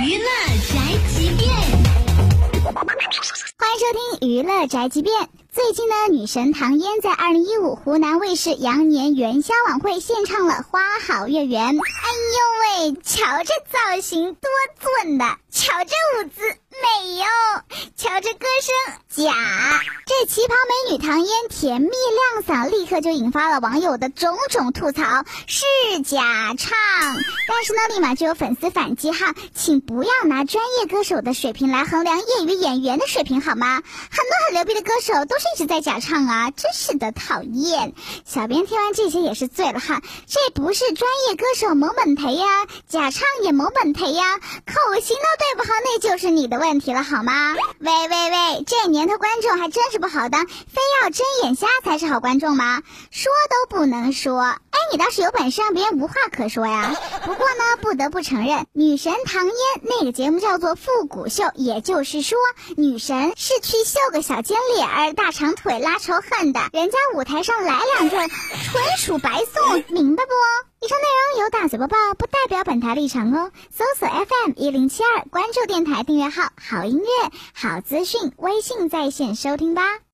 娱乐宅急便，欢迎收听娱乐宅急便。最近呢，女神唐嫣在二零一五湖南卫视羊年元宵晚会献唱了《花好月圆》。哎呦喂，瞧这造型多俊的，瞧这舞姿美哟，瞧这歌声假。这旗袍美女唐嫣甜蜜亮嗓，立刻就引发了网友的种种吐槽，是假唱。但是呢，立马就有粉丝反击哈，请不要拿专业歌手的水平来衡量业余演员的水平好吗？很多很牛逼的歌手都是一直在假唱啊，真是的讨厌。小编听完这些也是醉了哈，这不是专业歌手萌本培呀，假唱也萌本培呀，口型都对不好，那就是你的问题了好吗？喂喂喂，这年头观众还真是不好的，非要睁眼瞎才是好观众吗？说都不能说，哎，你倒是有本事让别人无话可说呀。不过呢，不得不承认，女神唐嫣那个节目叫做复古秀，也就是说，女神是去秀个小尖脸儿、大长腿拉仇恨的，人家舞台上来两段，纯属白送，明白不？以上内容由大嘴播报，不代表本台立场哦。搜索 FM 一零七二，关注电台订阅号，好音乐、好资讯，微信在线收听吧。